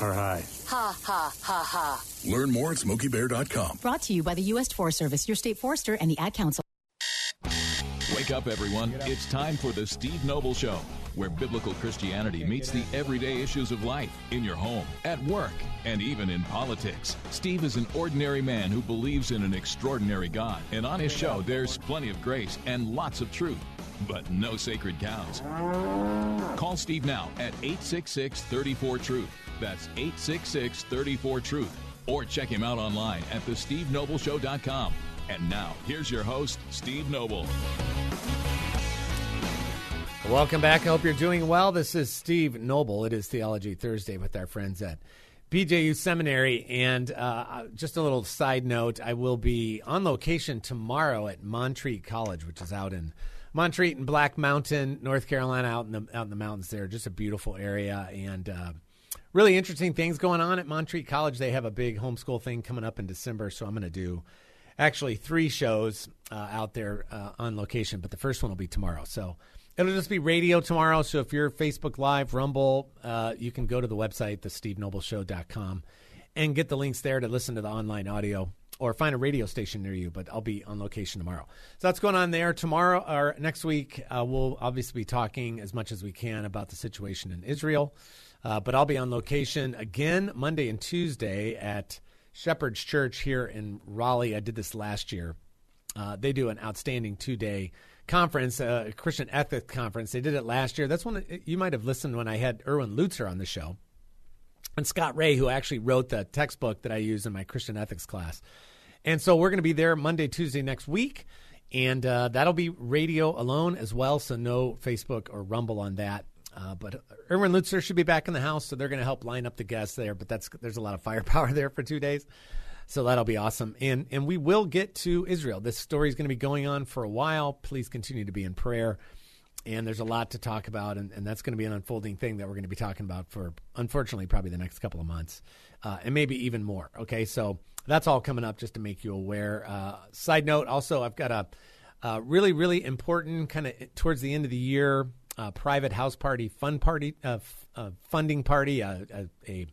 or high? Ha, ha, ha, ha. Learn more at smokeybear.com. Brought to you by the U.S. Forest Service, your state forester, and the Ad Council. Wake up, everyone. It's time for the Steve Noble Show, where biblical Christianity meets the everyday issues of life in your home, at work, and even in politics. Steve is an ordinary man who believes in an extraordinary God. And on his show, there's plenty of grace and lots of truth, but no sacred cows. Call Steve now at 866 34 Truth. That's 866 34 Truth. Or check him out online at thestevenobleshow.com. And now, here's your host, Steve Noble. Welcome back. I hope you're doing well. This is Steve Noble. It is Theology Thursday with our friends at BJU Seminary. And uh, just a little side note I will be on location tomorrow at Montreat College, which is out in Montreat and Black Mountain, North Carolina, out in the, out in the mountains there. Just a beautiful area. And uh, really interesting things going on at Montreat College. They have a big homeschool thing coming up in December. So I'm going to do actually three shows uh, out there uh, on location, but the first one will be tomorrow. So it'll just be radio tomorrow. So if you're Facebook Live, Rumble, uh, you can go to the website, thestevenobleshow.com, and get the links there to listen to the online audio or find a radio station near you. But I'll be on location tomorrow. So that's going on there. Tomorrow or next week, uh, we'll obviously be talking as much as we can about the situation in Israel. Uh, but I'll be on location again Monday and Tuesday at Shepherd's Church here in Raleigh. I did this last year. Uh, they do an outstanding two day conference, uh, Christian ethics conference. They did it last year. That's one you might have listened when I had Erwin Lutzer on the show. And Scott Rae, who actually wrote the textbook that I use in my Christian ethics class. And so we're going to be there Monday, Tuesday next week. And uh, that'll be radio alone as well. So no Facebook or Rumble on that. Uh, but Erwin Lutzer should be back in the house, so they're going to help line up the guests there. But that's there's a lot of firepower there for two days, so that'll be awesome. And and we will get to Israel. This story is going to be going on for a while. Please continue to be in prayer. And there's a lot to talk about, and, and that's going to be an unfolding thing that we're going to be talking about for, unfortunately, probably the next couple of months, uh, and maybe even more. Okay, so that's all coming up just to make you aware. Uh, side note, also, I've got a, a really, really important kind of towards the end of the year uh, private house party, fun party, uh, f- uh, funding party, a, a,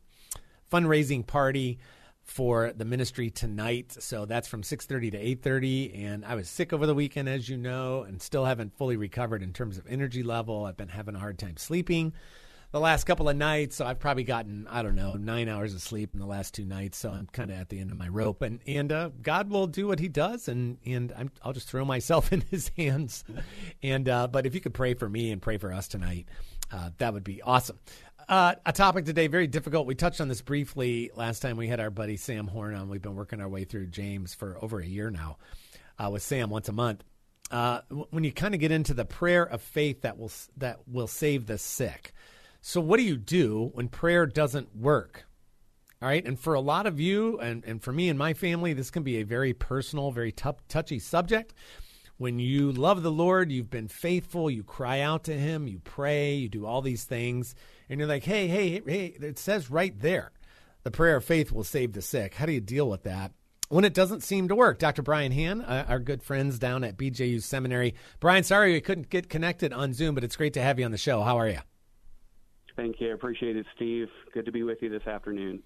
fundraising party for the ministry tonight. So that's from 6:30 to 8:30 and I was sick over the weekend as you know and still haven't fully recovered in terms of energy level. I've been having a hard time sleeping the last couple of nights. So I've probably gotten, I don't know, nine hours of sleep in the last two nights. So I'm kind of at the end of my rope. And and uh, God will do what He does, and and i will just throw myself in His hands. And uh, but if you could pray for me and pray for us tonight, uh, that would be awesome. Uh, a topic today very difficult. We touched on this briefly last time we had our buddy Sam Horn on. We've been working our way through James for over a year now uh, with Sam once a month. Uh, when you kind of get into the prayer of faith that will that will save the sick. So, what do you do when prayer doesn't work? All right. And for a lot of you, and, and for me and my family, this can be a very personal, very tough, touchy subject. When you love the Lord, you've been faithful, you cry out to Him, you pray, you do all these things, and you're like, hey, hey, hey, it says right there, the prayer of faith will save the sick. How do you deal with that? when it doesn't seem to work. Dr. Brian Hand, uh, our good friends down at BJU Seminary. Brian, sorry we couldn't get connected on Zoom, but it's great to have you on the show. How are you? Thank you. I appreciate it, Steve. Good to be with you this afternoon.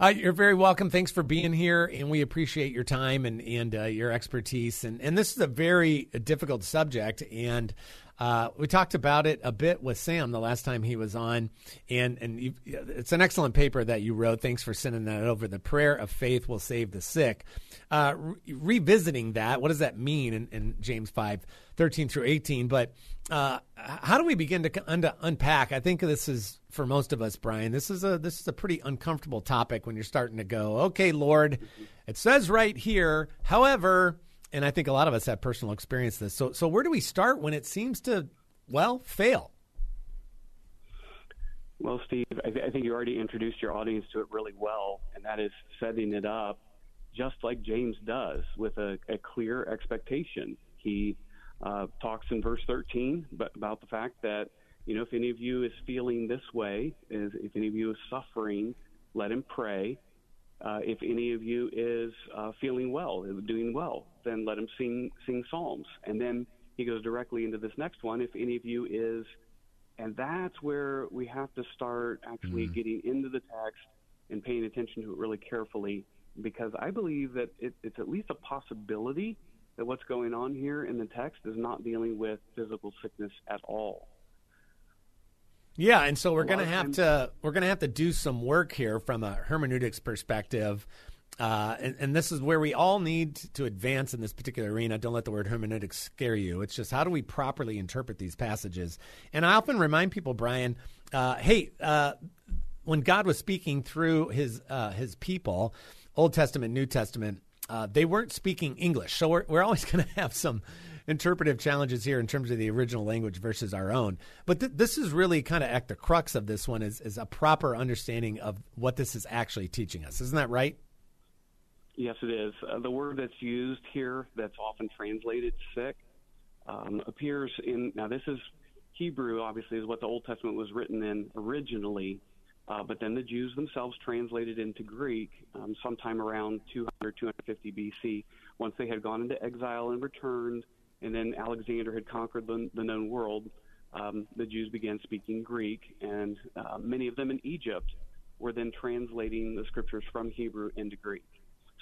Uh, you're very welcome. Thanks for being here, and we appreciate your time and and uh, your expertise. And and this is a very difficult subject, and uh, we talked about it a bit with Sam the last time he was on, and and it's an excellent paper that you wrote. Thanks for sending that over. The prayer of faith will save the sick. Uh, re- revisiting that, what does that mean in, in James five thirteen through eighteen? But uh, how do we begin to un- unpack? I think this is for most of us, Brian. This is a this is a pretty uncomfortable topic when you're starting to go, okay, Lord, it says right here, however and I think a lot of us have personal experience this. So, so where do we start when it seems to, well, fail? Well, Steve, I, th- I think you already introduced your audience to it really well, and that is setting it up just like James does with a, a clear expectation. He uh, talks in verse 13 about the fact that, you know, if any of you is feeling this way, if any of you is suffering, let him pray. Uh, if any of you is uh, feeling well, doing well, then let him sing sing psalms. And then he goes directly into this next one. If any of you is And that's where we have to start actually Mm. getting into the text and paying attention to it really carefully because I believe that it, it's at least a possibility that what's going on here in the text is not dealing with physical sickness at all. Yeah, and so we're going to have to we're going to have to do some work here from a hermeneutics perspective. Uh, and, and this is where we all need to advance in this particular arena. Don't let the word hermeneutics scare you. It's just how do we properly interpret these passages? And I often remind people, Brian, uh, hey, uh, when God was speaking through his uh, his people, Old Testament, New Testament, uh, they weren't speaking English. So we're, we're always going to have some interpretive challenges here in terms of the original language versus our own. But th- this is really kind of at the crux of this one is, is a proper understanding of what this is actually teaching us. Isn't that right? Yes, it is. Uh, the word that's used here, that's often translated sick, um, appears in. Now, this is Hebrew, obviously, is what the Old Testament was written in originally, uh, but then the Jews themselves translated into Greek um, sometime around 200, 250 BC, once they had gone into exile and returned, and then Alexander had conquered the, the known world. Um, the Jews began speaking Greek, and uh, many of them in Egypt were then translating the scriptures from Hebrew into Greek.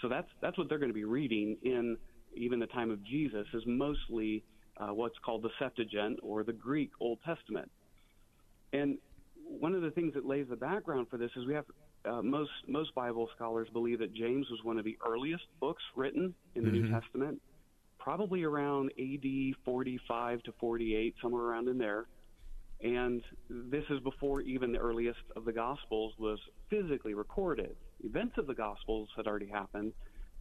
So that's that's what they're going to be reading in even the time of Jesus is mostly uh, what's called the Septuagint or the Greek Old Testament. And one of the things that lays the background for this is we have uh, most most Bible scholars believe that James was one of the earliest books written in the New Testament, probably around AD 45 to 48, somewhere around in there. And this is before even the earliest of the Gospels was physically recorded. Events of the Gospels had already happened,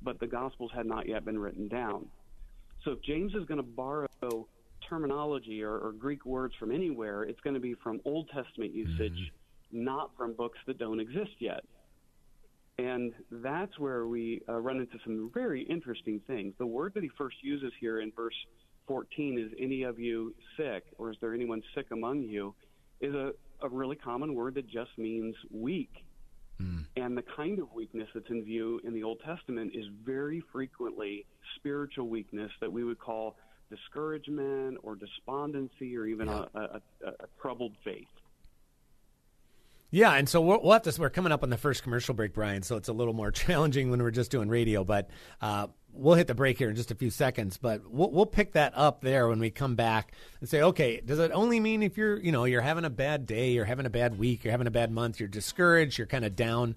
but the Gospels had not yet been written down. So if James is going to borrow terminology or, or Greek words from anywhere, it's going to be from Old Testament usage, mm-hmm. not from books that don't exist yet. And that's where we uh, run into some very interesting things. The word that he first uses here in verse 14 is any of you sick, or is there anyone sick among you, is a, a really common word that just means weak. And the kind of weakness that's in view in the Old Testament is very frequently spiritual weakness that we would call discouragement or despondency or even a, a, a, a troubled faith. Yeah, and so we'll, we'll have to. We're coming up on the first commercial break, Brian. So it's a little more challenging when we're just doing radio. But uh, we'll hit the break here in just a few seconds. But we'll, we'll pick that up there when we come back and say, okay, does it only mean if you're, you know, you're having a bad day, you're having a bad week, you're having a bad month, you're discouraged, you're kind of down?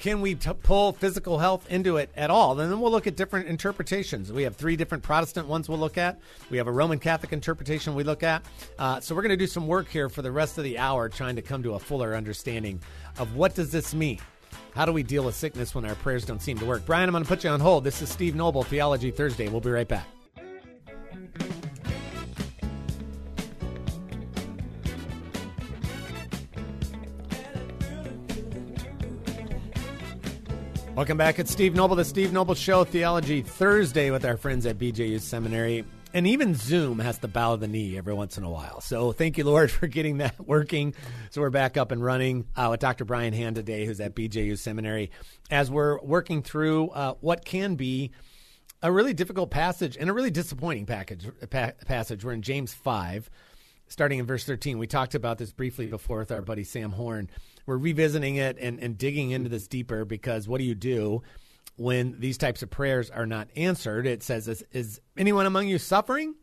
Can we t- pull physical health into it at all? And then we'll look at different interpretations. We have three different Protestant ones we'll look at. We have a Roman Catholic interpretation we look at. Uh, so we're going to do some work here for the rest of the hour, trying to come to a fuller understanding of what does this mean. How do we deal with sickness when our prayers don't seem to work? Brian, I'm going to put you on hold. This is Steve Noble, Theology Thursday. We'll be right back. Welcome back. It's Steve Noble, the Steve Noble Show, Theology Thursday with our friends at BJU Seminary. And even Zoom has to bow the knee every once in a while. So thank you, Lord, for getting that working. So we're back up and running uh, with Dr. Brian Hand today, who's at BJU Seminary, as we're working through uh, what can be a really difficult passage and a really disappointing package, pa- passage. We're in James 5, starting in verse 13. We talked about this briefly before with our buddy Sam Horn. We're revisiting it and, and digging into this deeper because what do you do when these types of prayers are not answered? It says, Is, is anyone among you suffering?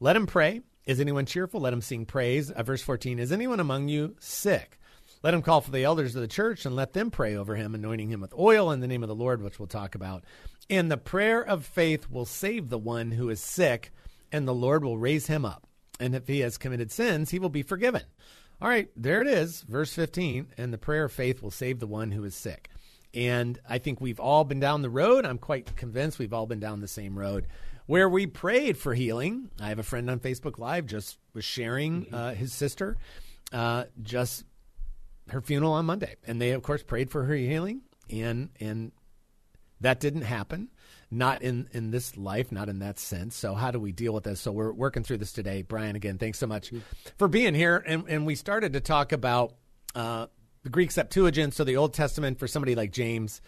Let him pray. Is anyone cheerful? Let him sing praise. Uh, verse 14 Is anyone among you sick? Let him call for the elders of the church and let them pray over him, anointing him with oil in the name of the Lord, which we'll talk about. And the prayer of faith will save the one who is sick, and the Lord will raise him up. And if he has committed sins, he will be forgiven. All right, there it is, verse 15. And the prayer of faith will save the one who is sick. And I think we've all been down the road. I'm quite convinced we've all been down the same road where we prayed for healing. I have a friend on Facebook Live just was sharing uh, his sister uh, just her funeral on Monday, and they of course prayed for her healing, and and that didn't happen, not in in this life, not in that sense. So how do we deal with this? So we're working through this today. Brian, again, thanks so much for being here, and and we started to talk about uh, the Greek Septuagint, so the Old Testament for somebody like James.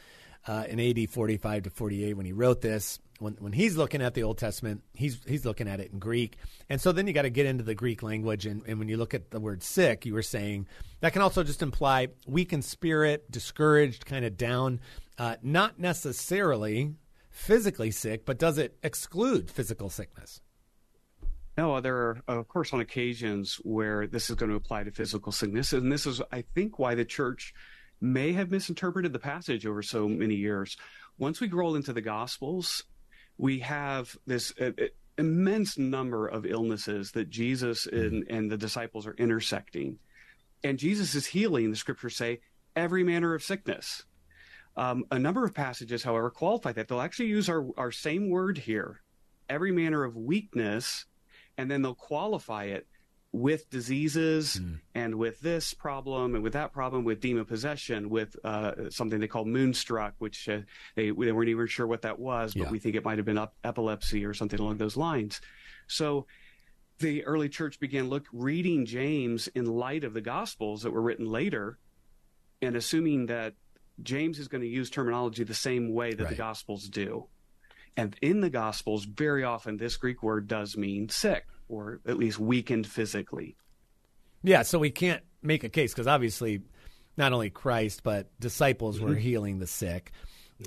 Uh, in AD 45 to 48, when he wrote this, when when he's looking at the Old Testament, he's he's looking at it in Greek, and so then you got to get into the Greek language. And, and when you look at the word sick, you were saying that can also just imply weak in spirit, discouraged, kind of down, uh, not necessarily physically sick, but does it exclude physical sickness? No, there are, of course, on occasions where this is going to apply to physical sickness. And this is, I think, why the church may have misinterpreted the passage over so many years. Once we roll into the Gospels, we have this uh, uh immense number of illnesses that Jesus and, and the disciples are intersecting. And Jesus is healing, the scriptures say, every manner of sickness. Um, a number of passages, however, qualify that. They'll actually use our, our same word here, every manner of weakness, and then they'll qualify it with diseases mm. and with this problem and with that problem with demon possession with uh, something they call moonstruck which uh, they, they weren't even sure what that was but yeah. we think it might have been epilepsy or something along those lines so the early church began look reading james in light of the gospels that were written later and assuming that james is going to use terminology the same way that right. the gospels do and in the gospels very often this greek word does mean sick or at least weakened physically. Yeah, so we can't make a case because obviously not only Christ but disciples mm-hmm. were healing the sick.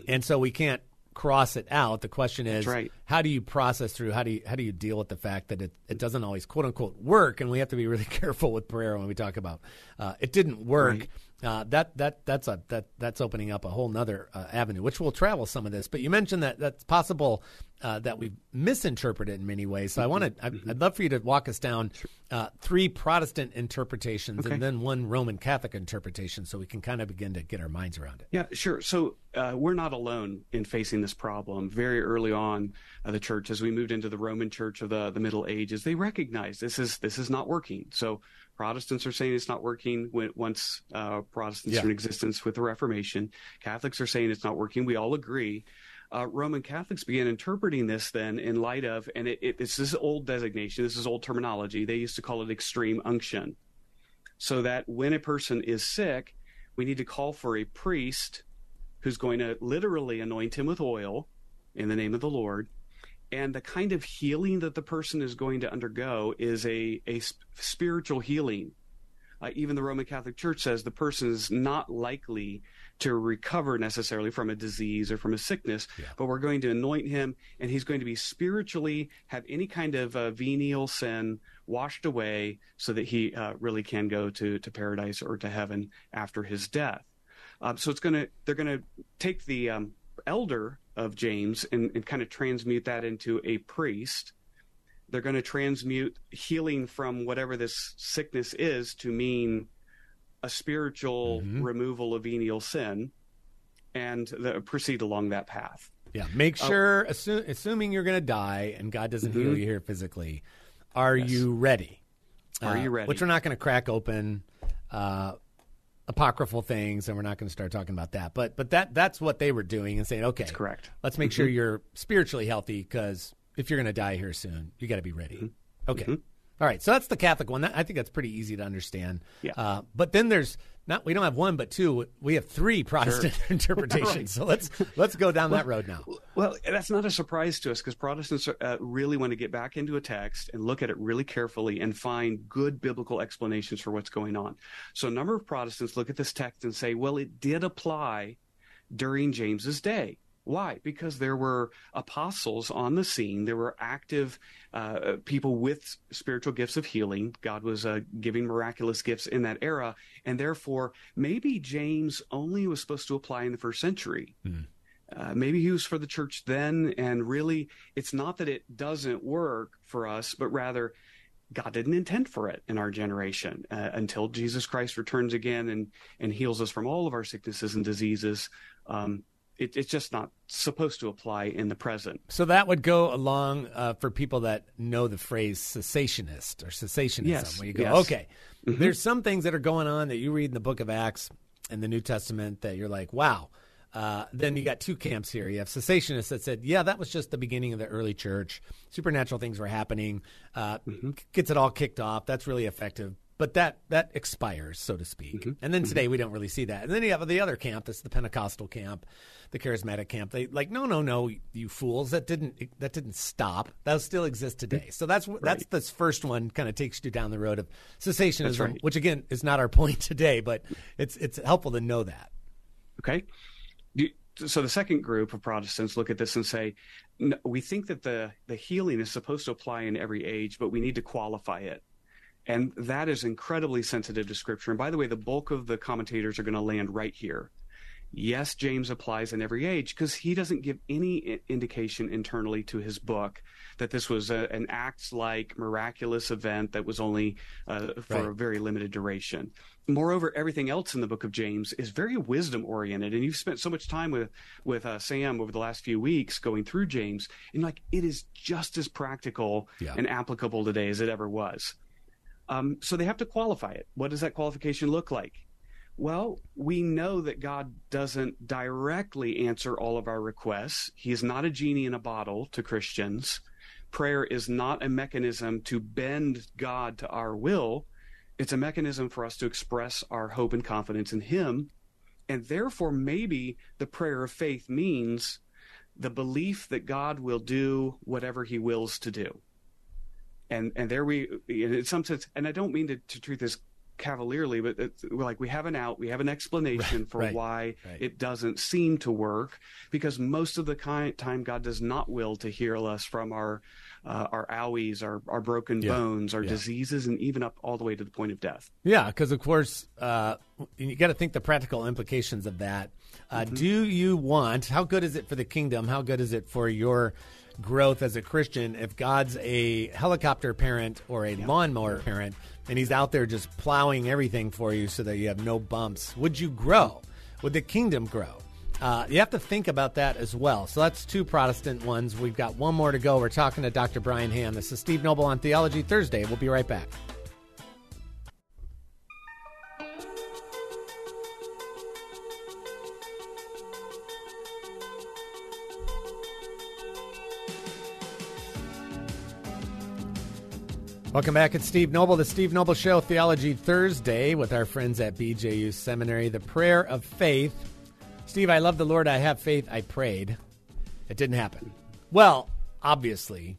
And so we can't cross it out. The question is, right. how do you process through? How do you how do you deal with the fact that it, it doesn't always quote unquote work? And we have to be really careful with prayer when we talk about uh, it didn't work. Right. Uh, that that that's a that that's opening up a whole nother uh, avenue, which will travel some of this. But you mentioned that that's possible uh, that we've misinterpreted in many ways. So I want to mm-hmm. I'd love for you to walk us down uh, three Protestant interpretations okay. and then one Roman Catholic interpretation, so we can kind of begin to get our minds around it. Yeah, sure. So uh, we're not alone in facing this problem. Very early on, uh, the church, as we moved into the Roman Church of the the Middle Ages, they recognized this is this is not working. So Protestants are saying it's not working when, once uh, Protestants yeah. are in existence with the Reformation. Catholics are saying it's not working. We all agree. Uh, Roman Catholics began interpreting this then in light of, and it, it, it's this old designation, this is old terminology. They used to call it extreme unction. So that when a person is sick, we need to call for a priest who's going to literally anoint him with oil in the name of the Lord and the kind of healing that the person is going to undergo is a, a spiritual healing. Uh, even the Roman Catholic Church says the person is not likely to recover necessarily from a disease or from a sickness, yeah. but we're going to anoint him and he's going to be spiritually have any kind of uh, venial sin washed away so that he uh, really can go to, to paradise or to heaven after his death. Um, so it's going to, they're going to take the um, elder of James and, and kind of transmute that into a priest. They're going to transmute healing from whatever this sickness is to mean a spiritual mm-hmm. removal of venial sin and the, proceed along that path. Yeah, make uh, sure, uh, assume, assuming you're going to die and God doesn't mm-hmm. heal you here physically, are yes. you ready? Are uh, you ready? Which we're not going to crack open. Uh, apocryphal things, and we're not going to start talking about that. But but that that's what they were doing and saying, okay, that's correct. Let's make mm-hmm. sure you're spiritually healthy because if you're going to die here soon, you got to be ready. Mm-hmm. Okay. Mm-hmm. All right, so that's the Catholic one. I think that's pretty easy to understand. Yeah. Uh, but then there's not we don't have one but two. We have three Protestant sure. interpretations. right. So let's let's go down well, that road now. Well, that's not a surprise to us because Protestants uh, really want to get back into a text and look at it really carefully and find good biblical explanations for what's going on. So a number of Protestants look at this text and say, well, it did apply during James's day. Why? Because there were apostles on the scene. There were active uh, people with spiritual gifts of healing. God was uh, giving miraculous gifts in that era. And therefore, maybe James only was supposed to apply in the first century. Mm. Uh, maybe he was for the church then. And really, it's not that it doesn't work for us, but rather, God didn't intend for it in our generation uh, until Jesus Christ returns again and, and heals us from all of our sicknesses and diseases. Um, it, it's just not supposed to apply in the present. So that would go along uh, for people that know the phrase cessationist or cessationism, yes, where you go, yes. okay, mm-hmm. there's some things that are going on that you read in the book of Acts and the New Testament that you're like, wow. Uh, then you got two camps here. You have cessationists that said, yeah, that was just the beginning of the early church. Supernatural things were happening. Uh, mm-hmm. Gets it all kicked off. That's really effective. But that that expires, so to speak. Mm-hmm. And then today we don't really see that. And then you have the other camp, that's the Pentecostal camp, the charismatic camp. They like, no, no, no, you fools, that didn't that didn't stop. That still exists today. So that's that's this first one kind of takes you down the road of cessationism, right. which again is not our point today, but it's it's helpful to know that. Okay. You- So the second group of Protestants look at this and say, "No, we think that the, the healing is supposed to apply in every age, but we need to qualify it. And that is incredibly sensitive to Scripture. And by the way, the bulk of the commentators are going to land right here. Yes, James applies in every age because he doesn't give any indication internally to his book that this was a, an acts like miraculous event that was only uh, for a very limited duration. Moreover, everything else in the book of James is very wisdom oriented, and you've spent so much time with with uh, Sam over the last few weeks going through James, and like it is just as practical Yeah. and applicable today as it ever was. Um, so they have to qualify it. What does that qualification look like? Well, we know that God doesn't directly answer all of our requests. He is not a genie in a bottle to Christians. Prayer is not a mechanism to bend God to our will. It's a mechanism for us to express our hope and confidence in Him. And therefore, maybe the prayer of faith means the belief that God will do whatever He wills to do and and there we in some sense and i don't mean to, to treat this cavalierly but it's, we're like we have an out we have an explanation for right, why right. it doesn't seem to work because most of the time god does not will to heal us from our uh, our owies our, our broken Yeah, bones our yeah. diseases and even up all the way to the point of death Yeah, because of course, uh, you got to think the practical implications of that. Uh, Do you want? How good is it for the kingdom? How good is it for your growth as a Christian if God's a helicopter parent or a lawnmower parent and He's out there just plowing everything for you so that you have no bumps? Would you grow? Would the kingdom grow? Uh, you have to think about that as well. So that's two Protestant ones. We've got one more to go. We're talking to Dr. Brian Hand. This is Steve Noble on Theology Thursday. We'll be right back. Welcome back. It's Steve Noble, the Steve Noble Show, Theology Thursday, with our friends at BJU Seminary. The prayer of faith. Steve, I love the Lord. I have faith. I prayed. It didn't happen. Well, obviously,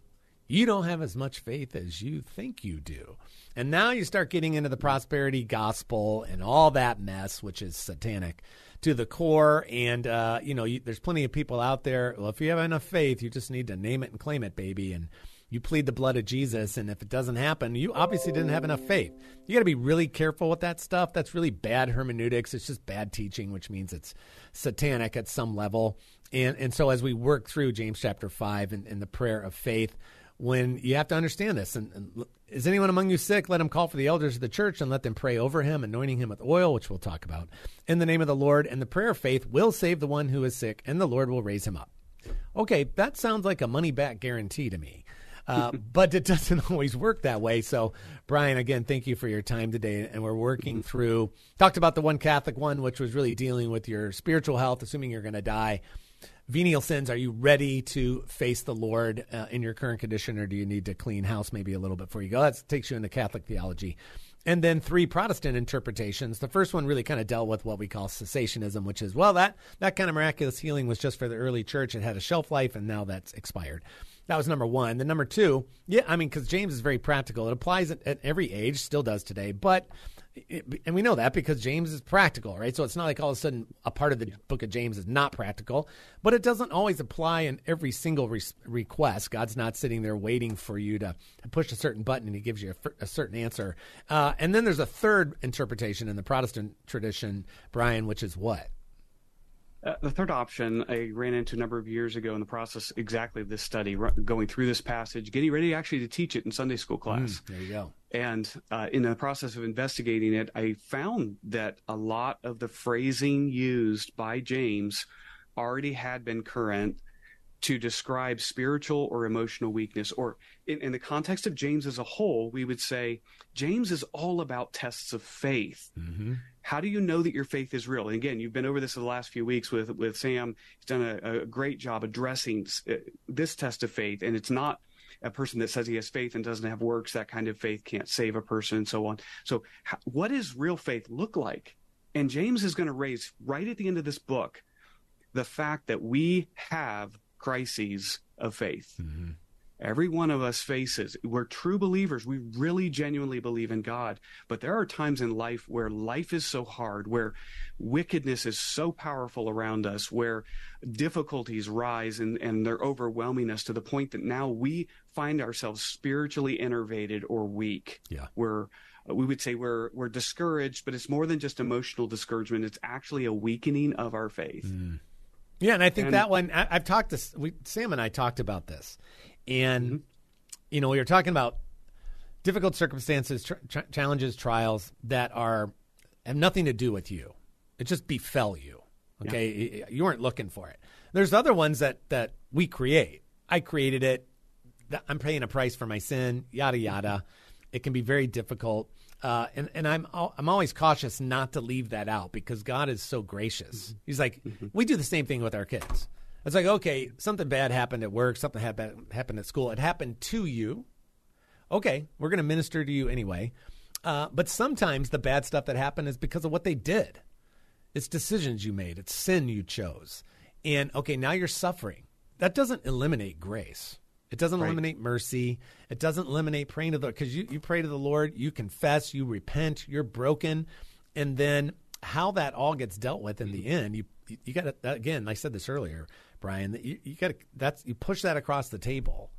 you don't have as much faith as you think you do. And now you start getting into the prosperity gospel and all that mess, which is satanic to the core. And, uh, you know, you, there's plenty of people out there. Well, if you have enough faith, you just need to name it and claim it, baby. And you plead the blood of Jesus. And if it doesn't happen, you obviously didn't have enough faith. You got to be really careful with that stuff. That's really bad hermeneutics. It's just bad teaching, which means it's satanic at some level. And, and so as we work through James chapter 5 and, and the prayer of faith, when you have to understand this. And, and is anyone among you sick? Let him call for the elders of the church and let them pray over him, anointing him with oil, which we'll talk about, in the name of the Lord. And the prayer of faith will save the one who is sick, and the Lord will raise him up. Okay, that sounds like a money back guarantee to me. Uh, but it doesn't always work that way. So, Brian, again, thank you for your time today. And we're working through, talked about the one Catholic one, which was really dealing with your spiritual health, assuming you're going to die. Venial sins, are you ready to face the Lord uh, in your current condition, or do you need to clean house maybe a little bit before you go? That takes you into Catholic theology. And then three Protestant interpretations. The first one really kind of dealt with what we call cessationism, which is, well, that, that kind of miraculous healing was just for the early church. It had a shelf life, and now that's expired. That was number one. The number two, yeah, I mean, because James is very practical. It applies at, at every age, still does today. But, it, and we know that because James is practical, right? So it's not like all of a sudden a part of the book of James is not practical, but it doesn't always apply in every single re- request. God's not sitting there waiting for you to push a certain button and he gives you a, a certain answer. Uh, and then there's a third interpretation in the Protestant tradition, Brian, which is what? Uh, the third option I ran into a number of years ago in the process exactly of this study, r- going through this passage, getting ready actually to teach it in Sunday school class. There you go. And uh, in the process of investigating it, I found that a lot of the phrasing used by James already had been current to describe spiritual or emotional weakness. Or in, in the context of James as a whole, we would say James is all about tests of faith. How do you know that your faith is real? And again, you've been over this the last few weeks with with Sam. He's done a, a great job addressing uh, this test of faith, and it's not a person that says he has faith and doesn't have works, that kind of faith can't save a person, and so on. So, what does real faith look like? And James is going to raise right at the end of this book the fact that we have crises of faith. Mm-hmm. Every one of us faces. We're true believers. We really genuinely believe in God. But there are times in life where life is so hard, where wickedness is so powerful around us, where difficulties rise and, and they're overwhelming us to the point that now we find ourselves spiritually enervated or weak. Yeah. We're we would say we're we're discouraged, but it's more than just emotional discouragement. It's actually a weakening of our faith. Mm. Yeah, and I think and, that one I, have talked to we, Sam and I talked about this, and mm-hmm. you know we were talking about difficult circumstances, tr- tr- challenges, trials that are have nothing to do with you. It just befell you. Okay, yeah. you weren't looking for it. There's other ones that that we create. I created it. I'm paying a price for my sin. Yada yada. It can be very difficult. Uh, and and I'm I'm always cautious not to leave that out because God is so gracious. Mm-hmm. He's like, mm-hmm. we do the same thing with our kids. It's like, okay, something bad happened at work, something happened happened at school. It happened to you. Okay, we're going to minister to you anyway. Uh, but sometimes the bad stuff that happened is because of what they did. It's decisions you made. It's sin you chose. And okay, now you're suffering. That doesn't eliminate grace. It doesn't right. eliminate mercy. It doesn't eliminate praying to the because you, you pray to the Lord, you confess, you repent, you're broken, and then how that all gets dealt with in the end, you you got to again. I said this earlier, Brian. That you, you got to that's you push that across the table,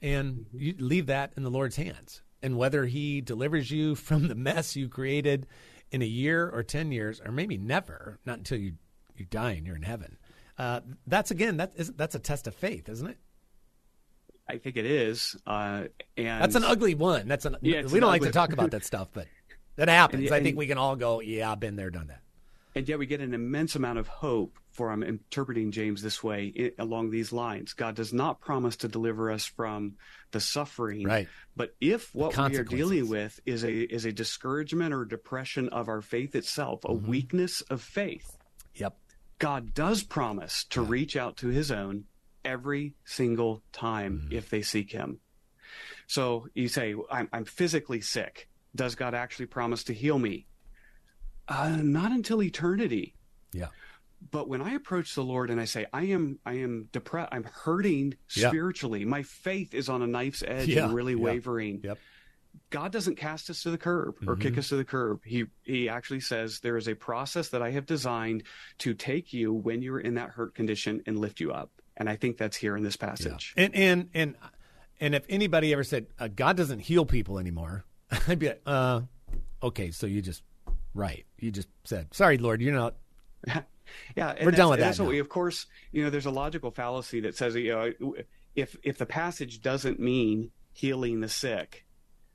and you leave that in the Lord's hands. And whether He delivers you from the mess you created in a year or ten years, or maybe never, not until you you die and you're in heaven. Uh, that's again that is that's a test of faith, isn't it? I think it is. Uh, and that's an ugly one. That's an. Yeah, we don't like to talk about that stuff, but that happens. And, I think we can all go, yeah, I've been there, done that. And yet we get an immense amount of hope for I'm interpreting James this way it, along these lines. God does not promise to deliver us from the suffering. Right. But if what we are dealing with is a is a discouragement or depression of our faith itself, a mm-hmm. weakness of faith. Yep. God does promise to yeah. reach out to his own every single time mm-hmm. if they seek him. So you say, I'm, I'm, physically sick. Does God actually promise to heal me? Uh, not until eternity. Yeah. But when I approach the Lord and I say, I am, I am depressed, I'm hurting yeah. spiritually. My faith is on a knife's edge yeah. and really yeah. wavering. Yep. God doesn't cast us to the curb or mm-hmm. kick us to the curb. He he actually says there is a process that I have designed to take you when you're in that hurt condition and lift you up. And I think that's here in this passage. Yeah. And and and and if anybody ever said uh, God doesn't heal people anymore, I'd be like, uh, okay, so you just right, you just said, sorry, Lord, you're not. yeah, we're done with that. That's what we, of course, you know, there's a logical fallacy that says, you know, if if the passage doesn't mean healing the sick,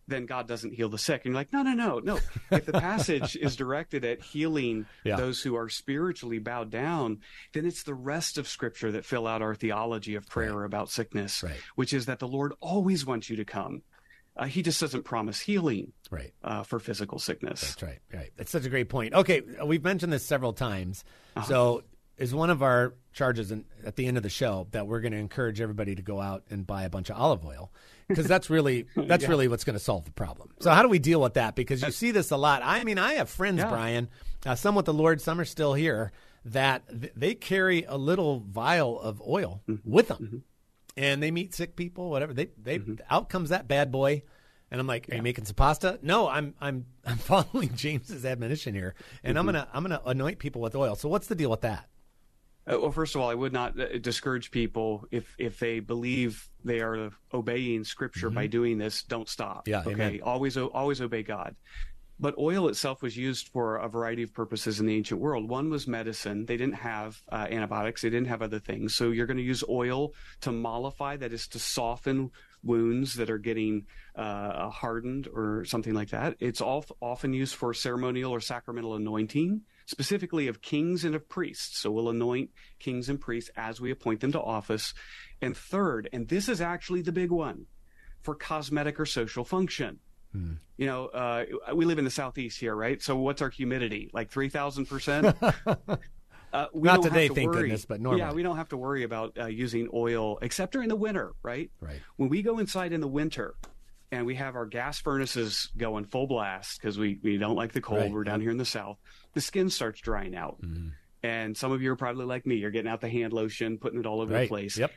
then God doesn't heal the sick. And you're like, no, no, no, no. If the passage is directed at healing yeah. those who are spiritually bowed down, then it's the rest of Scripture that fill out our theology of prayer right. about sickness, right. which is that the Lord always wants you to come. Uh, he just doesn't promise healing right. Uh, for physical sickness. That's right. Right. That's such a great point. Okay, we've mentioned this several times. Uh-huh. So is one of our charges in, at the end of the show that we're going to encourage everybody to go out and buy a bunch of olive oil because that's really that's yeah. really what's going to solve the problem. So how do we deal with that? Because you see this a lot. I mean, I have friends, yeah. Brian, uh, some with the Lord, some are still here, that th- they carry a little vial of oil mm-hmm. with them, mm-hmm. and they meet sick people, whatever. They they mm-hmm. out comes that bad boy. And I'm like, "Are yeah. you making some pasta?" No, I'm I'm I'm following James's admonition here, and I'm mm-hmm. gonna I'm gonna anoint people with oil. So what's the deal with that? Uh, well, first of all, I would not uh, discourage people if if they believe they are obeying Scripture mm-hmm. by doing this. Don't stop. Yeah. Okay. Amen. Always always obey God. But oil itself was used for a variety of purposes in the ancient world. One was medicine. They didn't have uh, antibiotics. They didn't have other things. So you're going to use oil to mollify, that is to soften wounds that are getting uh, hardened or something like that. It's all, often used for ceremonial or sacramental anointing specifically of kings and of priests. So we'll anoint kings and priests as we appoint them to office. And third, and this is actually the big one, for cosmetic or social function. Hmm. You know, uh, we live in the southeast here, right? So what's our humidity? Like three thousand percent. Uh, we Not don't today, to thank worry. goodness, but normally. Yeah, we don't have to worry about uh, using oil except during the winter, right? Right. When we go inside in the winter and we have our gas furnaces going full blast because we, we don't like the cold, Right. we're down here in the south, the skin starts drying out. Mm-hmm. And some of you are probably like me. You're getting out the hand lotion, putting it all over Right. the place. Yep.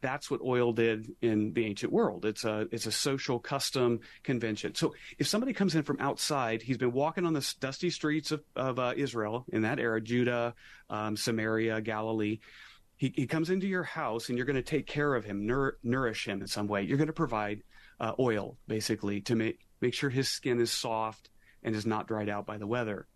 That's what oil did in the ancient world. It's a it's a social custom convention. So if somebody comes in from outside, he's been walking on the dusty streets of, of uh, Israel in that era, Judah, um, Samaria, Galilee. He, he comes into your house and you're going to take care of him, nour- nourish him in some way. You're going to provide uh, oil, basically, to make, make sure his skin is soft and is not dried out by the weather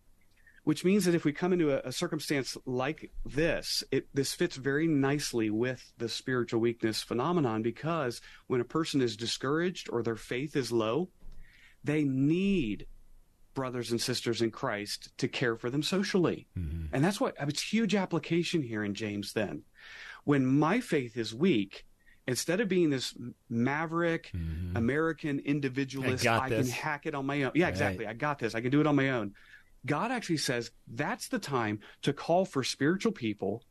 which means that if we come into a, a circumstance like this, it, this fits very nicely with the spiritual weakness phenomenon because when a person is discouraged or their faith is low, they need brothers and sisters in Christ to care for them socially. Mm-hmm. And that's what it's huge application here in James then. When my faith is weak, instead of being this maverick mm-hmm. American individualist, got I can hack it on my own. Yeah, exactly. I got this. I can do it on my own. God actually says that's the time to call for spiritual people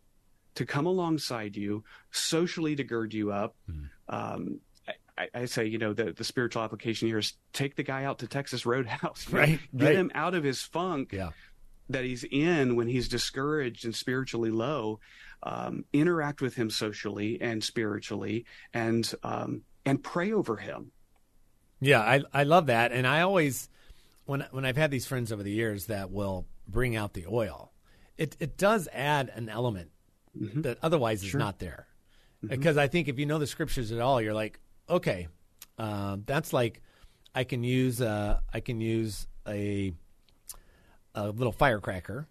to come alongside you, socially to gird you up. Um, I, I say, you know, the, the spiritual application here is take the guy out to Texas Roadhouse, Right, Get right. him out of his funk Yeah. that he's in when he's discouraged and spiritually low. Um, interact with him socially and spiritually, and um, and pray over him. Yeah, I I love that, and I always when when I've had these friends over the years that will bring out the oil, it it does add an element that otherwise is not there. Because I think if you know the scriptures at all, you're like, okay, uh, that's like I can use uh, I can use a a little firecracker,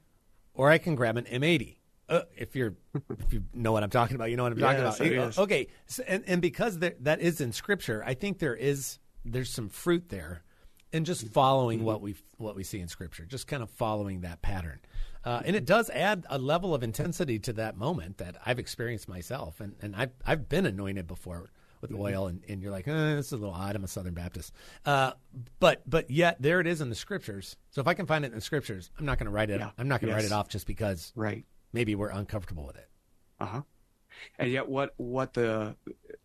or I can grab an M80. Uh, if you're if you know what I'm talking about, you know what I'm talking Yes, about. yes. Okay, so, and and because there, that is in Scripture, I think there is there's some fruit there, in just following what we what we see in Scripture, just kind of following that pattern, uh, and it does add a level of intensity to that moment that I've experienced myself, and and I've I've been anointed before with oil, and, and you're like, eh, this is a little odd. I'm a Southern Baptist, uh, but but yet there it is in the Scriptures. So if I can find it in the Scriptures, I'm not going to write it. Yeah. I'm not going to write it off just because Right. maybe we're uncomfortable with it. Uh huh. And yet, what what the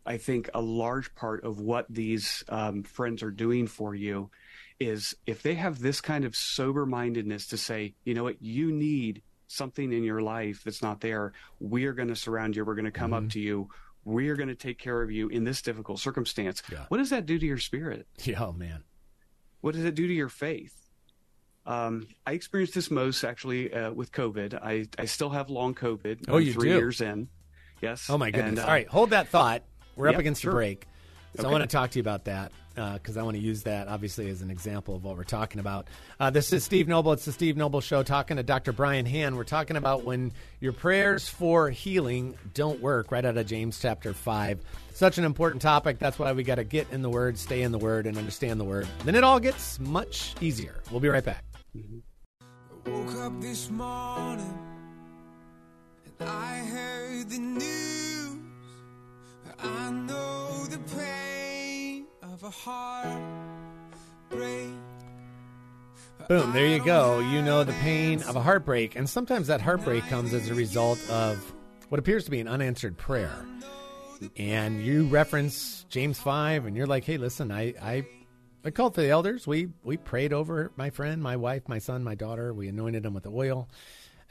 I think a large part of what these um, friends are doing for you is if they have this kind of sober mindedness to say, you know what, you need something in your life that's not there. We are going to surround you. We're going to come up to you. We are going to take care of you in this difficult circumstance. Yeah. What does that do to your spirit? Yeah, oh man. What does it do to your faith? Um, I experienced this most actually uh, with COVID. I, I still have long COVID. Oh, I'm you three do? years in. Yes. Oh my goodness! And, uh, All right, hold that thought. We're up against sure. the break, so I want to talk to you about that because I want to use that obviously as an example of what we're talking about. Uh, this is Steve Noble. It's the Steve Noble Show. Talking to Dr. Brian Hand. We're talking about when your prayers for healing don't work. Right out of James chapter five. Such an important topic. That's why we got to get in the Word, stay in the Word, and understand the Word. Then it all gets much easier. We'll be right back. Woke up this morning and I heard the news. I know the pain Boom, there you go. You know the pain of a heartbreak. And sometimes that heartbreak comes as a result of what appears to be an unanswered prayer. And you reference James 5, and you're like, hey, listen, I, I, I called for the elders. We, we prayed over my friend, my wife, my son, my daughter. We anointed them with oil.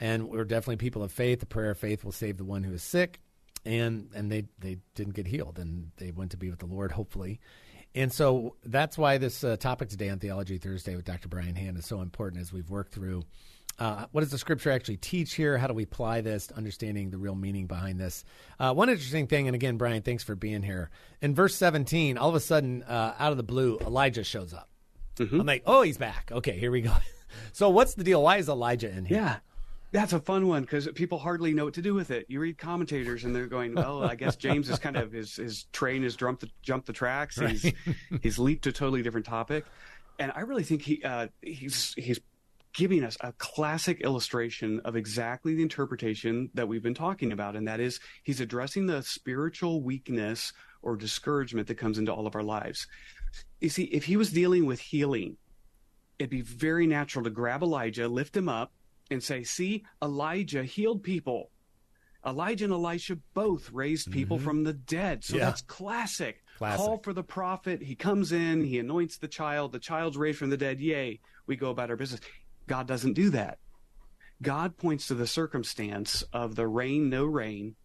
And we're definitely people of faith. The prayer of faith will save the one who is sick. And, and they, they didn't get healed, and they went to be with the Lord, hopefully. And so that's why this uh, topic today on Theology Thursday with Dr. Brian Hand is so important as we've worked through uh, what does the scripture actually teach here? How do we apply this to understanding the real meaning behind this? Uh, one interesting thing, and again, Brian, thanks for being here. In verse 17, all of a sudden, uh, out of the blue, Elijah shows up. I'm like, oh, he's back. Okay, here we go. so what's the deal? Why is Elijah in here? Yeah. That's a fun one because people hardly know what to do with it. You read commentators and they're going, "Well, I guess James is kind of his his train has jumped the, jumped the tracks. He's he's leaped to a totally different topic." And I really think he uh, he's he's giving us a classic illustration of exactly the interpretation that we've been talking about, and that is he's addressing the spiritual weakness or discouragement that comes into all of our lives. You see, if he was dealing with healing, it'd be very natural to grab Elijah, lift him up, and say, see, Elijah healed people. Elijah and Elisha both raised people from the dead. So Mm-hmm. Yeah. that's classic. Classic. Call for the prophet. He comes in, he anoints the child. The child's raised from the dead. Yay, we go about our business. God doesn't do that. God points to the circumstance of the rain, no rain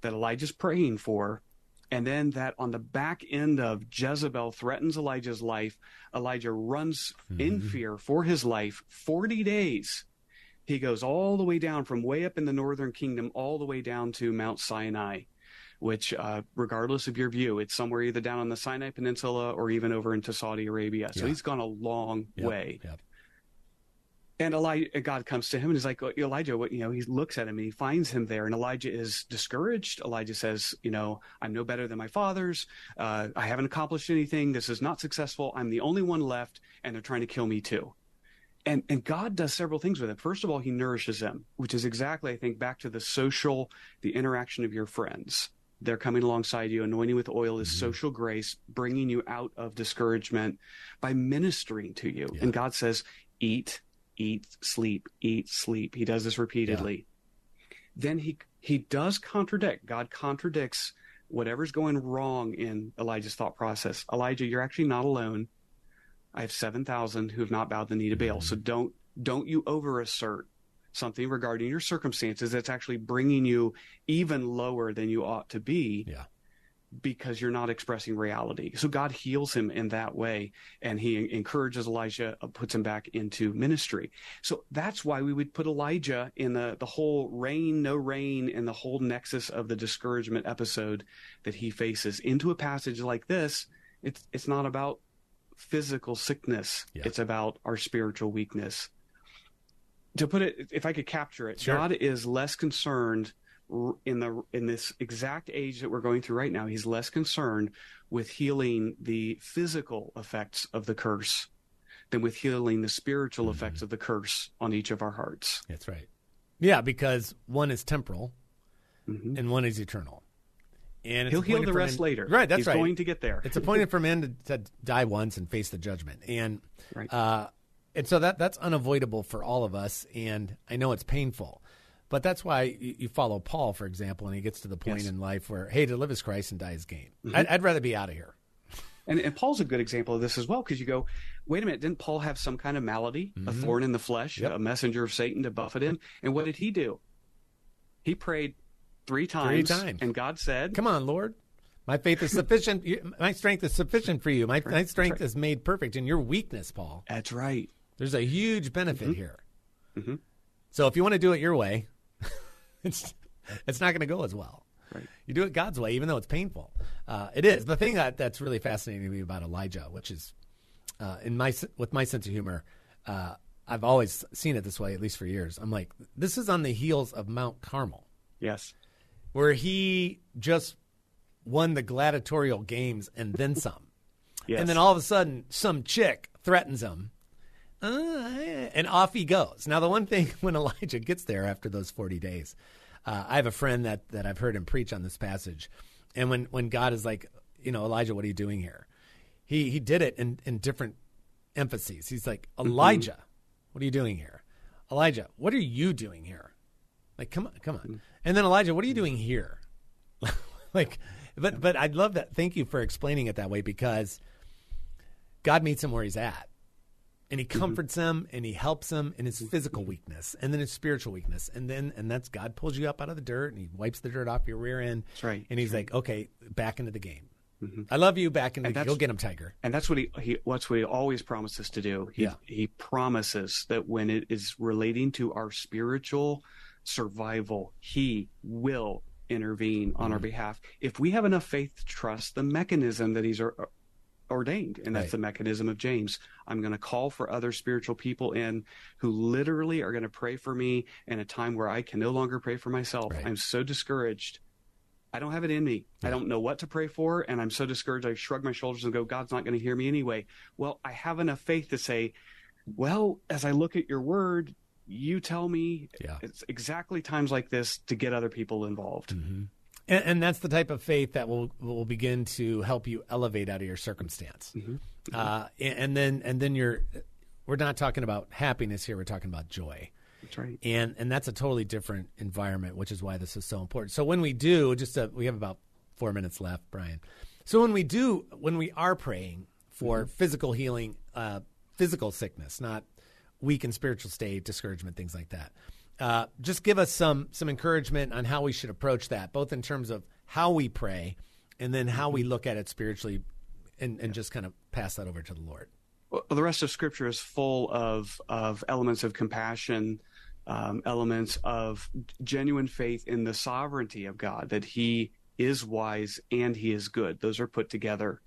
that Elijah's praying for. And then that on the back end of Jezebel threatens Elijah's life, Elijah runs in fear for his life 40 days. He goes all the way down from way up in the northern kingdom, all the way down to Mount Sinai, which, uh, regardless of your view, it's somewhere either down on the Sinai Peninsula or even over into Saudi Arabia. So Yeah. he's gone a long Yep, way. yep. And Elijah, God comes to him and he's like, Elijah, what, you know, he looks at him and he finds him there. And Elijah is discouraged. Elijah says, you know, I'm no better than my fathers. Uh, I haven't accomplished anything. This is not successful. I'm the only one left and they're trying to kill me too. And, and God does several things with him. First of all, he nourishes them, which is exactly, I think, back to the social, the interaction of your friends. They're coming alongside you, anointing with oil is mm-hmm. social grace, bringing you out of discouragement by ministering to you. And God says, eat, eat, sleep, eat, sleep. He does this repeatedly. Then he he does contradict. God contradicts whatever's going wrong in Elijah's thought process. Elijah, you're actually not alone. I have seven thousand who have not bowed the knee to Baal. So don't don't you over assert something regarding your circumstances that's actually bringing you even lower than you ought to be Yeah. because you're not expressing reality. So God heals him in that way, and he encourages Elijah, uh, puts him back into ministry. So that's why we would put Elijah in the the whole rain, no rain, and the whole nexus of the discouragement episode that he faces into a passage like this. It's it's not about physical sickness; Yeah. it's about our spiritual weakness. To put it, if I could capture it, Sure. God is less concerned in the in this exact age that we're going through right now. He's less concerned with healing the physical effects of the curse than with healing the spiritual Mm-hmm. effects of the curse on each of our hearts. That's right. Yeah, because one is temporal Mhm. and one is eternal. And He'll heal the rest men- later. Right, that's He's right. going to get there. It's appointed for men to, to die once and face the judgment, and Right. uh, and so that that's unavoidable for all of us. And I know it's painful, but that's why you, you follow Paul, for example, and he gets to the point Yes. Mm-hmm. in life where hey, to live is Christ and die is gain. I'd, I'd rather be out of here. And, and Paul's a good example of this as well, because you go, wait a minute, didn't Paul have some kind of malady, a thorn in the flesh, Mm-hmm. Yep. a messenger of Satan to buffet him? And what did he do? He prayed three times, times. and God said, Come on, Lord. My faith is sufficient. My strength is sufficient for you. My, my strength is made perfect in your weakness, Paul. "That's right." There's a huge benefit Mm-hmm. here. So if you want to do it your way, it's it's not going to go as well. Right. You do it God's way, even though it's painful. Uh, it is the thing that that's really fascinating to me about Elijah, which is uh, in my with my sense of humor. Uh, I've always seen it this way, at least for years. I'm like, this is on the heels of Mount Carmel, Yes. Where he just won the gladiatorial games and then some. Yes. And then all of a sudden, some chick threatens him. Uh, and off he goes. Now, the one thing when Elijah gets there after those 40 days, uh, I have a friend that, that I've heard him preach on this passage. And when, when God is like, you know, Elijah, what are you doing here? He, he did it in, in different emphases. He's like, Elijah, what are you doing here? Elijah, what are you doing here? Like, come on, come on. And then Elijah, what are you doing here? like, but but I'd love that. Thank you for explaining it that way because God meets him where he's at, and He mm-hmm. comforts him and He helps him in his physical weakness and then his spiritual weakness, and then and that's God pulls you up out of the dirt and He wipes the dirt off your rear end. That's right. And He's like, okay, back into the game. Mm-hmm. I love you. Back into And the, go get him, Tiger. And that's what he, he what's what he always promises to do. He Yeah. he promises that when it is relating to our spiritual survival, he will intervene on Mm-hmm. our behalf. If we have enough faith to trust the mechanism that he's or, ordained, and that's Right. the mechanism of James. I'm going to call for other spiritual people in who literally are going to pray for me in a time where I can no longer pray for myself. Right. I'm so discouraged. I don't have it in me. I don't know what to pray for, and I'm so discouraged. I shrug my shoulders and go, God's not going to hear me anyway. Well, I have enough faith to say, well, as I look at your word, you tell me Yeah. it's exactly times like this to get other people involved. And, and that's the type of faith that will will begin to help you elevate out of your circumstance. Uh, and, and then and then you're we're not talking about happiness here. We're talking about joy. That's right. and and that's a totally different environment, which is why this is so important. So when we do, just uh we have about four minutes left, Brian. So when we do, when we are praying for physical healing, uh, physical sickness, not weak and spiritual state, discouragement, things like that. Uh, just give us some some encouragement on how we should approach that, both in terms of how we pray and then how we look at it spiritually, and, and just kind of pass that over to the Lord. Well, the rest of Scripture is full of of elements of compassion, um, elements of genuine faith in the sovereignty of God, that He is wise and He is good. Those are put together,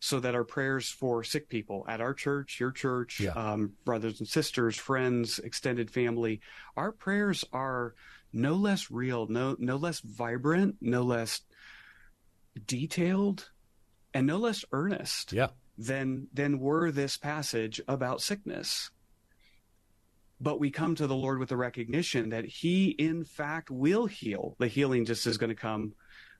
so that our prayers for sick people at our church, your church, Yeah. um, brothers and sisters, friends, extended family, our prayers are no less real, no no less vibrant, no less detailed, and no less earnest Yeah. than than were this passage about sickness. But we come to the Lord with the recognition that He, in fact, will heal. The healing just is going to come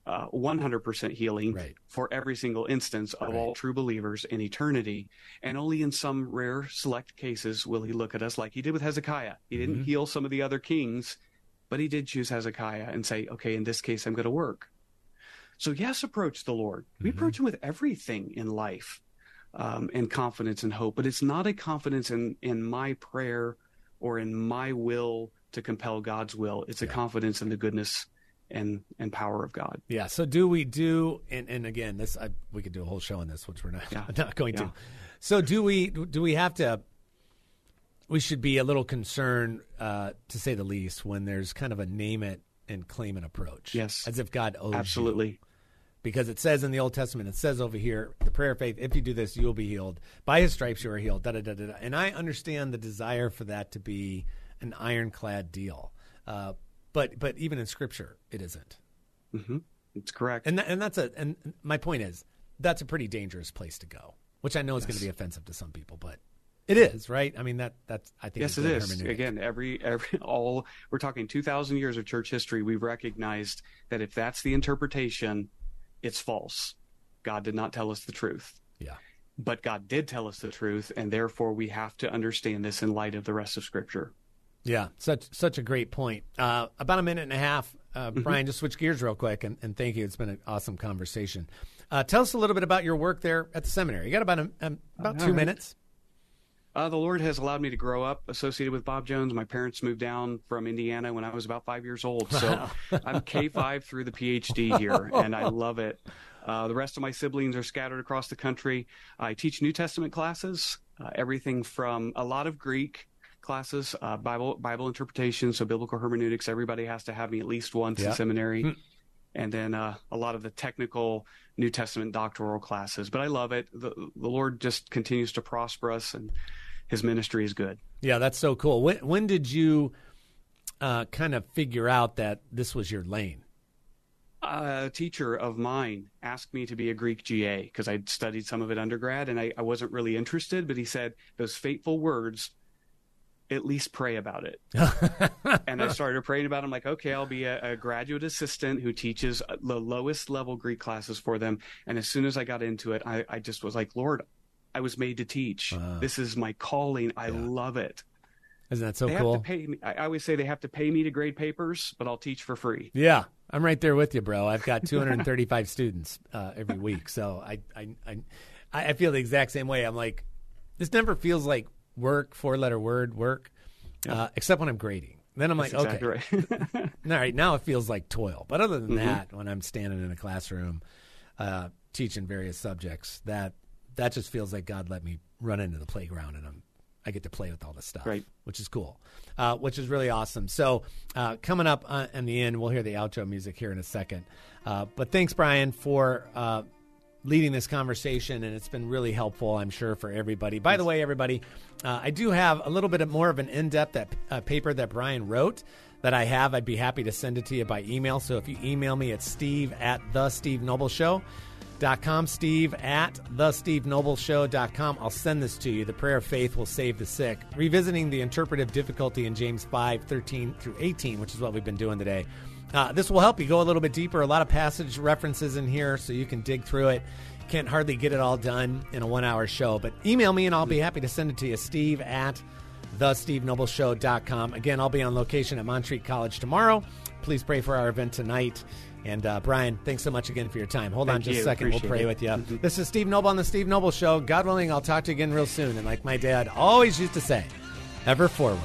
uh, 100% healing Right. for every single instance of all true believers in eternity. And only in some rare select cases will He look at us like He did with Hezekiah. He didn't heal some of the other kings, but He did choose Hezekiah and say, okay, in this case, I'm going to work. So, yes, approach the Lord. We approach Him with everything in life um, and confidence and hope, but it's not a confidence in, in my prayer or in my will to compel God's will. It's a confidence in the goodness and, and power of God. Yeah. So do we do? And, and again, this I, we could do a whole show on this, which we're not Yeah. not going Yeah. to. So do we? Do we have to? We should be a little concerned, uh, to say the least, when there's kind of a name it and claim it approach. Yes. as if God owes you. Absolutely. because it says in the Old Testament, it says over here, the prayer of faith, if you do this, you'll be healed. By his stripes, you are healed. Da, da, da, da, da. And I understand the desire for that to be an ironclad deal. Uh, but but even in Scripture, it isn't. Mm-hmm. It's correct. And, tha- and that's a, and my point is, that's a pretty dangerous place to go, which I know is going to be offensive to some people, but it is, right? I mean, that, that's, I think, Yes, it is. Again, every every all we're talking two thousand years of church history. We've recognized that if that's the interpretation, it's false. God did not tell us the truth, Yeah. but God did tell us the truth, and therefore we have to understand this in light of the rest of Scripture. Yeah, such such a great point. Uh, about a minute and a half, uh, Mm-hmm. Brian. Just switch gears real quick, and, and thank you. It's been an awesome conversation. Uh, tell us a little bit about your work there at the seminary. You got about a, um, about two all right. minutes. Uh, the Lord has allowed me to grow up associated with Bob Jones. My parents moved down from Indiana when I was about five years old. So I'm K 5 through the PhD here, and I love it. Uh, the rest of my siblings are scattered across the country. I teach New Testament classes, uh, everything from a lot of Greek classes, uh, Bible Bible interpretation, so biblical hermeneutics. Everybody has to have me at least once Yeah. in seminary. And then uh, a lot of the technical New Testament doctoral classes. But I love it. The, the Lord just continues to prosper us, and His ministry is good. Yeah, that's so cool. When when did you uh, kind of figure out that this was your lane? a teacher of mine asked me to be a Greek GA because I'd studied some of it undergrad and I, I wasn't really interested, but he said, those fateful words, at least pray about it. and I started praying about it. I'm like, okay, I'll be a, a graduate assistant who teaches uh, the lowest level Greek classes for them. And as soon as I got into it, I, I just was like, Lord, I was made to teach. This is my calling. I love it. Isn't that so they cool? have to pay me. I I always say they have to pay me to grade papers, but I'll teach for free. Yeah, I'm right there with you, bro. I've got 235 students uh, every week, so I, I I I feel the exact same way. I'm like, this never feels like work, four letter word work, uh, except when I'm grading. Then I'm like, That's okay, right. all right, now it feels like toil. But other than that, when I'm standing in a classroom uh, teaching various subjects, that that just feels like God let me run into the playground and I'm I get to play with all this stuff, Right. which is cool, uh, which is really awesome. So uh, coming up uh, in the end, we'll hear the outro music here in a second. Uh, but thanks, Brian, for. Uh, leading this conversation, and it's been really helpful, I'm sure, for everybody. By the way, everybody, uh, I do have a little bit of more of an in-depth uh, paper that Brian wrote that I have. I'd be happy to send it to you by email. So if you email me at steve at the Steve Noble Show. Dot com, Steve at the Steve Noble Show.com. I'll send this to you. The prayer of faith will save the sick. Revisiting the interpretive difficulty in James 5 13 through 18, which is what we've been doing today. Uh, this will help you go a little bit deeper. A lot of passage references in here so you can dig through it. Can't hardly get it all done in a one hour show, but email me and I'll be happy to send it to you. Steve at thestevenobleshow.com. Again, I'll be on location at Montreat College tomorrow. Please pray for our event tonight. And uh, Brian, thanks so much again for your time. Hold on just you. a second. We'll pray it. with you. Mhm. This is Steve Noble on the Steve Noble Show. God willing, I'll talk to you again real soon. And like my dad always used to say, ever forward.